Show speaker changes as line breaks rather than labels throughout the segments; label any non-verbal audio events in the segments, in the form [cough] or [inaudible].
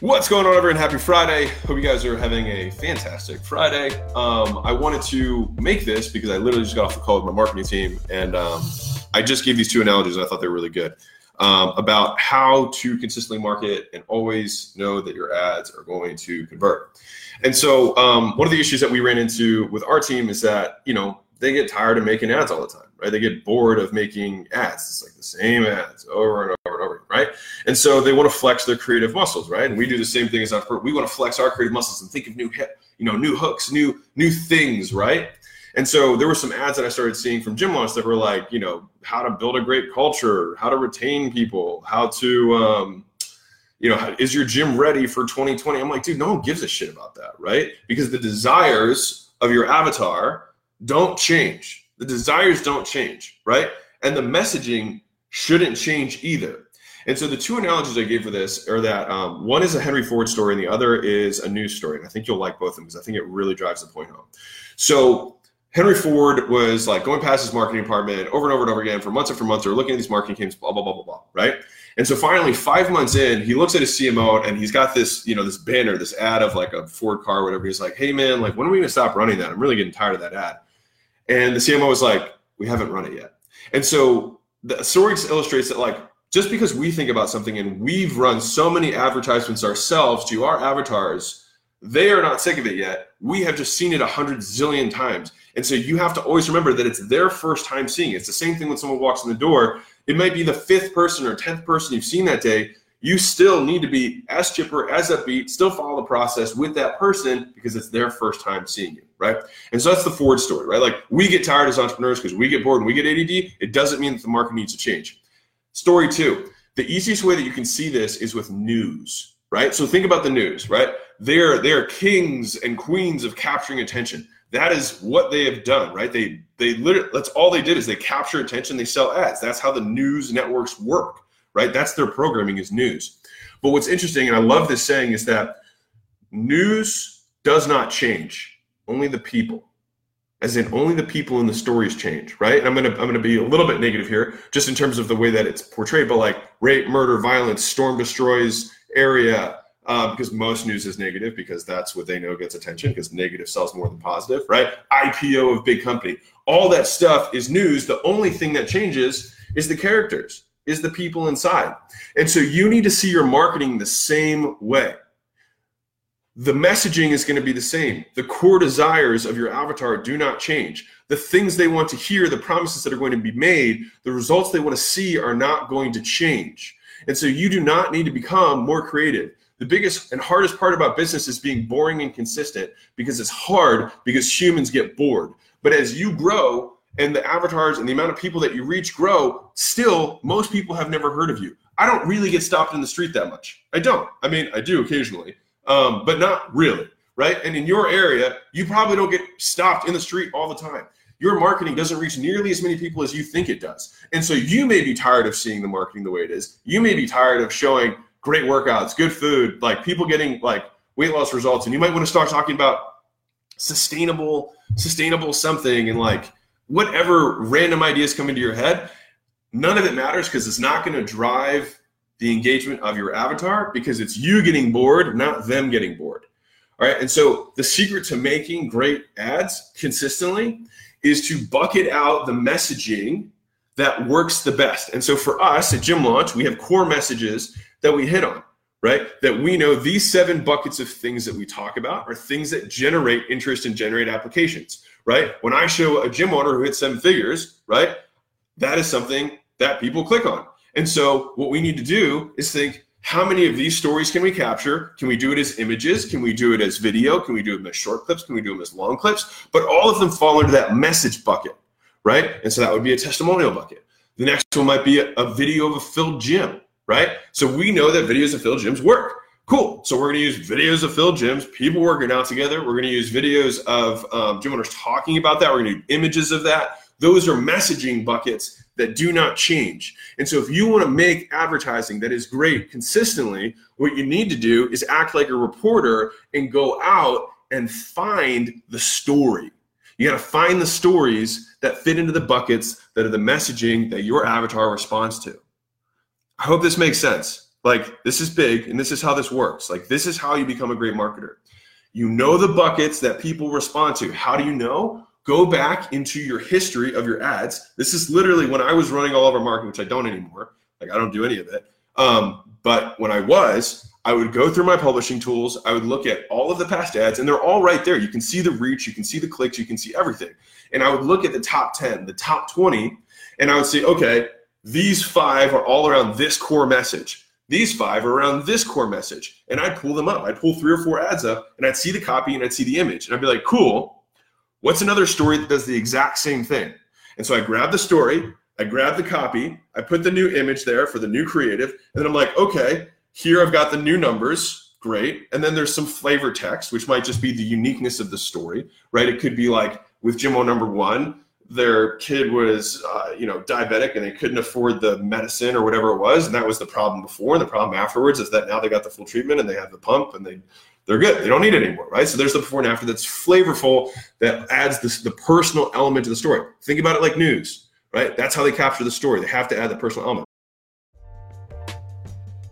What's going on, everyone? Happy Friday. Hope you guys are having a fantastic Friday. Um, I wanted to make this because I literally just got off the call with my marketing team and um, I just gave these two analogies and I thought they were really good um, about how to consistently market and always know that your ads are going to convert. And so, um, one of the issues that we ran into with our team is that, you know, they get tired of making ads all the time, right? They get bored of making ads. It's like the same ads over and over and over, right? And so they want to flex their creative muscles, right? And we do the same thing as entrepreneurs. We want to flex our creative muscles and think of new, you know, new hooks, new new things, right? And so there were some ads that I started seeing from Gym Launch that were like, you know, how to build a great culture, how to retain people, how to, um, you know, is your gym ready for 2020? I'm like, dude, no one gives a shit about that, right? Because the desires of your avatar don't change. The desires don't change, right? And the messaging shouldn't change either. And so the two analogies I gave for this are that um, one is a Henry Ford story and the other is a news story. And I think you'll like both of them because I think it really drives the point home. So Henry Ford was like going past his marketing department over and over and over again for months after months. Or looking at these marketing campaigns, blah blah blah blah blah, right? And so finally, five months in, he looks at his CMO and he's got this, you know, this banner, this ad of like a Ford car, whatever. He's like, "Hey man, like when are we gonna stop running that? I'm really getting tired of that ad." And the CMO was like, we haven't run it yet. And so the story illustrates that like just because we think about something and we've run so many advertisements ourselves to our avatars, they are not sick of it yet. We have just seen it a hundred zillion times. And so you have to always remember that it's their first time seeing it. It's the same thing when someone walks in the door. It might be the fifth person or tenth person you've seen that day. You still need to be as chipper, as upbeat, still follow the process with that person because it's their first time seeing you right? And so that's the Ford story, right? Like we get tired as entrepreneurs because we get bored and we get ADD. It doesn't mean that the market needs to change. Story two, the easiest way that you can see this is with news, right? So think about the news, right? They're they're kings and queens of capturing attention. That is what they have done, right? They they literally that's all they did is they capture attention, they sell ads. That's how the news networks work, right? That's their programming is news. But what's interesting, and I love this saying, is that news does not change only the people. As in only the people in the stories change right? And i'm gonna i'm gonna be a little bit negative here just in terms of the way that it's portrayed but like rape murder violence storm destroys area uh, because most news is negative because that's what they know gets attention because negative sells more than positive right? Ipo of big company. All that stuff is news. The only thing that changes is the characters is the people inside and so you need to see your marketing the same way the messaging is going to be the same. The core desires of your avatar do not change. The things they want to hear, the promises that are going to be made, the results they want to see are not going to change. And so you do not need to become more creative. The biggest and hardest part about business is being boring and consistent because it's hard because humans get bored. But as you grow and the avatars and the amount of people that you reach grow, still, most people have never heard of you. I don't really get stopped in the street that much. I don't. I mean, I do occasionally um, but not really, right? And in your area, you probably don't get stopped in the street all the time. Your marketing doesn't reach nearly as many people as you think it does. And so you may be tired of seeing the marketing the way it is. You may be tired of showing great workouts, good food, like people getting like weight loss results. And you might want to start talking about sustainable, sustainable something and like whatever random ideas come into your head. None of it matters because it's not going to drive the engagement of your avatar because it's you getting bored, not them getting bored. All right. And so the secret to making great ads consistently is to bucket out the messaging that works the best. And so for us at Gym Launch, we have core messages that we hit on, right? That we know these seven buckets of things that we talk about are things that generate interest and generate applications, right? When I show a gym owner who hits seven figures, right? That is something that people click on. And so what we need to do is think, how many of these stories can we capture? Can we do it as images? Can we do it as video? Can we do them as short clips? Can we do them as long clips? But all of them fall into that message bucket, right? And so that would be a testimonial bucket. The next one might be a, a video of a filled gym, right? So we know that videos of filled gyms work. Cool. So we're going to use videos of filled gyms, people working out together. We're going to use videos of um, gym owners talking about that. We're going to do images of that. Those are messaging buckets that do not change. And so, if you want to make advertising that is great consistently, what you need to do is act like a reporter and go out and find the story. You got to find the stories that fit into the buckets that are the messaging that your avatar responds to. I hope this makes sense. Like, this is big, and this is how this works. Like, this is how you become a great marketer. You know the buckets that people respond to. How do you know? Go back into your history of your ads. This is literally when I was running all of our marketing, which I don't anymore. Like, I don't do any of it. Um, but when I was, I would go through my publishing tools. I would look at all of the past ads, and they're all right there. You can see the reach, you can see the clicks, you can see everything. And I would look at the top 10, the top 20, and I would say, okay, these five are all around this core message. These five are around this core message. And I'd pull them up. I'd pull three or four ads up, and I'd see the copy and I'd see the image. And I'd be like, cool, what's another story that does the exact same thing? And so I grab the story, I grab the copy, I put the new image there for the new creative, and then I'm like, okay, here I've got the new numbers, great. And then there's some flavor text, which might just be the uniqueness of the story, right? It could be like with Jimmo number one, their kid was, uh, you know, diabetic and they couldn't afford the medicine or whatever it was, and that was the problem before. And the problem afterwards is that now they got the full treatment and they have the pump and they they're good. They don't need it anymore, right? So there's the before and after that's flavorful that adds this the personal element to the story. Think about it like news, right? That's how they capture the story. They have to add the personal element.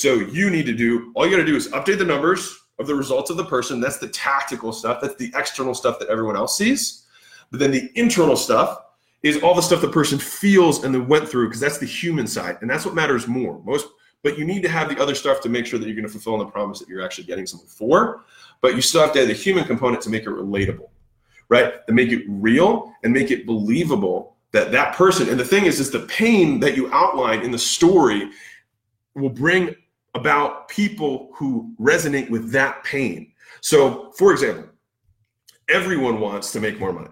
So you need to do all you got to do is update the numbers of the results of the person. That's the tactical stuff. That's the external stuff that everyone else sees. But then the internal stuff is all the stuff the person feels and then went through because that's the human side and that's what matters more. Most but you need to have the other stuff to make sure that you're going to fulfill the promise that you're actually getting something for. But you still have to have the human component to make it relatable, right? To make it real and make it believable that that person. And the thing is, is the pain that you outline in the story will bring about people who resonate with that pain. So, for example, everyone wants to make more money.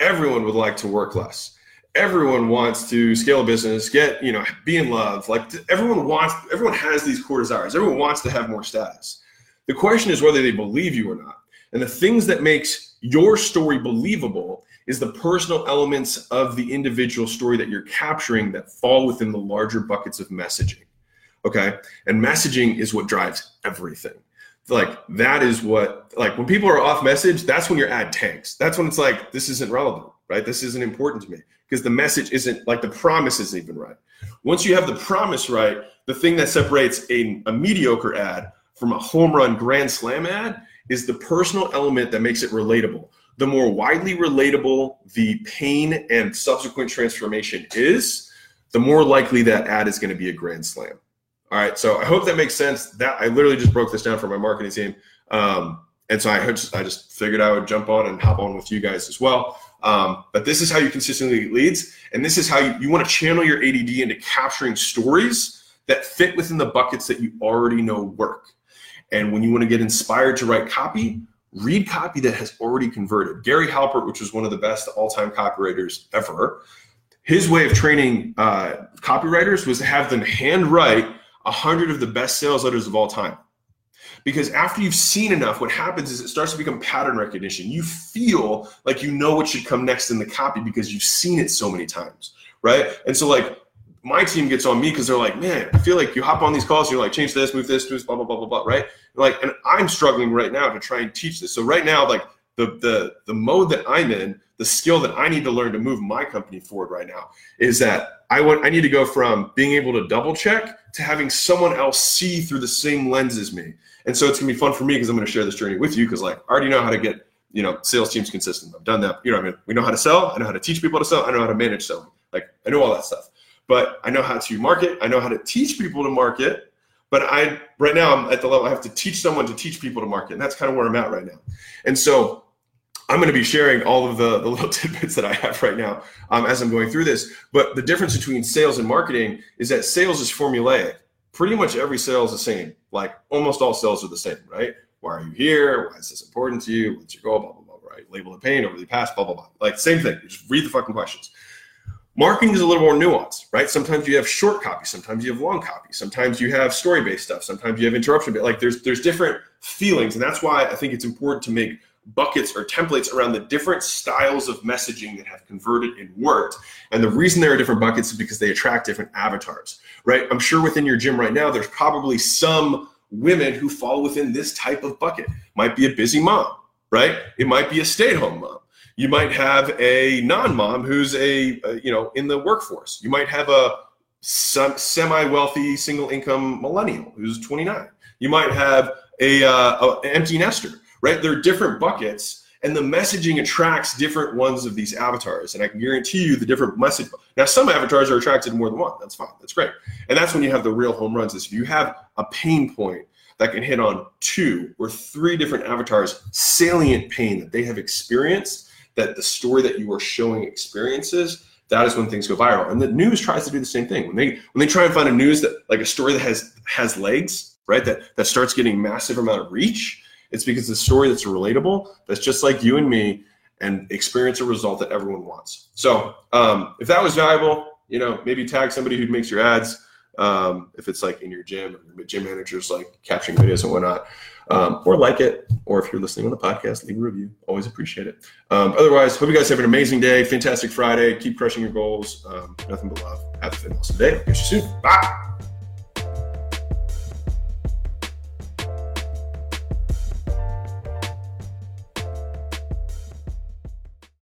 Everyone would like to work less. Everyone wants to scale a business, get, you know, be in love. Like everyone wants, everyone has these core desires. Everyone wants to have more status. The question is whether they believe you or not. And the things that makes your story believable is the personal elements of the individual story that you're capturing that fall within the larger buckets of messaging. Okay. And messaging is what drives everything. Like that is what, like when people are off message, that's when your ad tanks. That's when it's like, this isn't relevant, right? This isn't important to me because the message isn't like the promise isn't even right. Once you have the promise right, the thing that separates a, a mediocre ad from a home run grand slam ad is the personal element that makes it relatable. The more widely relatable the pain and subsequent transformation is, the more likely that ad is going to be a grand slam. All right, so I hope that makes sense. That I literally just broke this down for my marketing team, um, and so I just I just figured I would jump on and hop on with you guys as well. Um, but this is how you consistently leads, and this is how you, you want to channel your ADD into capturing stories that fit within the buckets that you already know work. And when you want to get inspired to write copy, read copy that has already converted. Gary Halbert, which was one of the best all-time copywriters ever, his way of training uh, copywriters was to have them handwrite 100 of the best sales letters of all time. Because after you've seen enough, what happens is it starts to become pattern recognition. You feel like you know what should come next in the copy because you've seen it so many times, right? And so, like, my team gets on me because they're like, man, I feel like you hop on these calls, you're like, change this, move this, do this, blah, blah, blah, blah, blah, right? And like, and I'm struggling right now to try and teach this. So right now, like the the the mode that I'm in, the skill that I need to learn to move my company forward right now is that I want I need to go from being able to double check to having someone else see through the same lens as me. And so it's gonna be fun for me because I'm gonna share this journey with you because like I already know how to get you know sales teams consistent. I've done that. You know, I mean, we know how to sell. I know how to teach people to sell. I know how to manage selling. Like I know all that stuff. But I know how to market. I know how to teach people to market. But I right now I'm at the level I have to teach someone to teach people to market, and that's kind of where I'm at right now. And so I'm going to be sharing all of the, the little [laughs] tidbits that I have right now um, as I'm going through this. But the difference between sales and marketing is that sales is formulaic. Pretty much every sale is the same. Like almost all sales are the same, right? Why are you here? Why is this important to you? What's your goal? Blah, blah, blah, right? Label the pain, over the past, blah, blah, blah. Like same thing. Just read the fucking questions. marketing is a little more nuanced, right? Sometimes you have short copy, sometimes you have long copy, sometimes you have story-based stuff, sometimes you have interruption. Like there's there's different feelings, and that's why I think it's important to make buckets or templates around the different styles of messaging that have converted and worked. And the reason there are different buckets is because they attract different avatars, right? I'm sure within your gym right now, there's probably some women who fall within this type of bucket. Might be a busy mom, right? It might be a stay-at-home mom. You might have a non-mom who's a, a you know in the workforce. You might have a semi-wealthy single-income millennial who's 29. You might have a, uh, a empty nester right? There are different buckets, and the messaging attracts different ones of these avatars. And I can guarantee you the different message. Now, some avatars are attracted more than one. That's fine. That's great. And that's when you have the real home runs. Is if you have a pain point that can hit on two or three different avatars, salient pain that they have experienced, that the story that you are showing experiences. That is when things go viral, and the news tries to do the same thing. When they when they try and find a news that like a story that has has legs, right? That that starts getting massive amount of reach it's because it's a story that's relatable, that's just like you and me, and experience a result that everyone wants. So um, if that was valuable, you know, maybe tag somebody who makes your ads. Um, if it's like in your gym, gym managers like capturing videos and whatnot, um, or like it, or if you're listening on the podcast, leave a review. Always appreciate it. Um, otherwise, hope you guys have an amazing day, fantastic Friday. Keep crushing your goals. Um, nothing but love. Have a fantastic day. Catch you soon. Bye.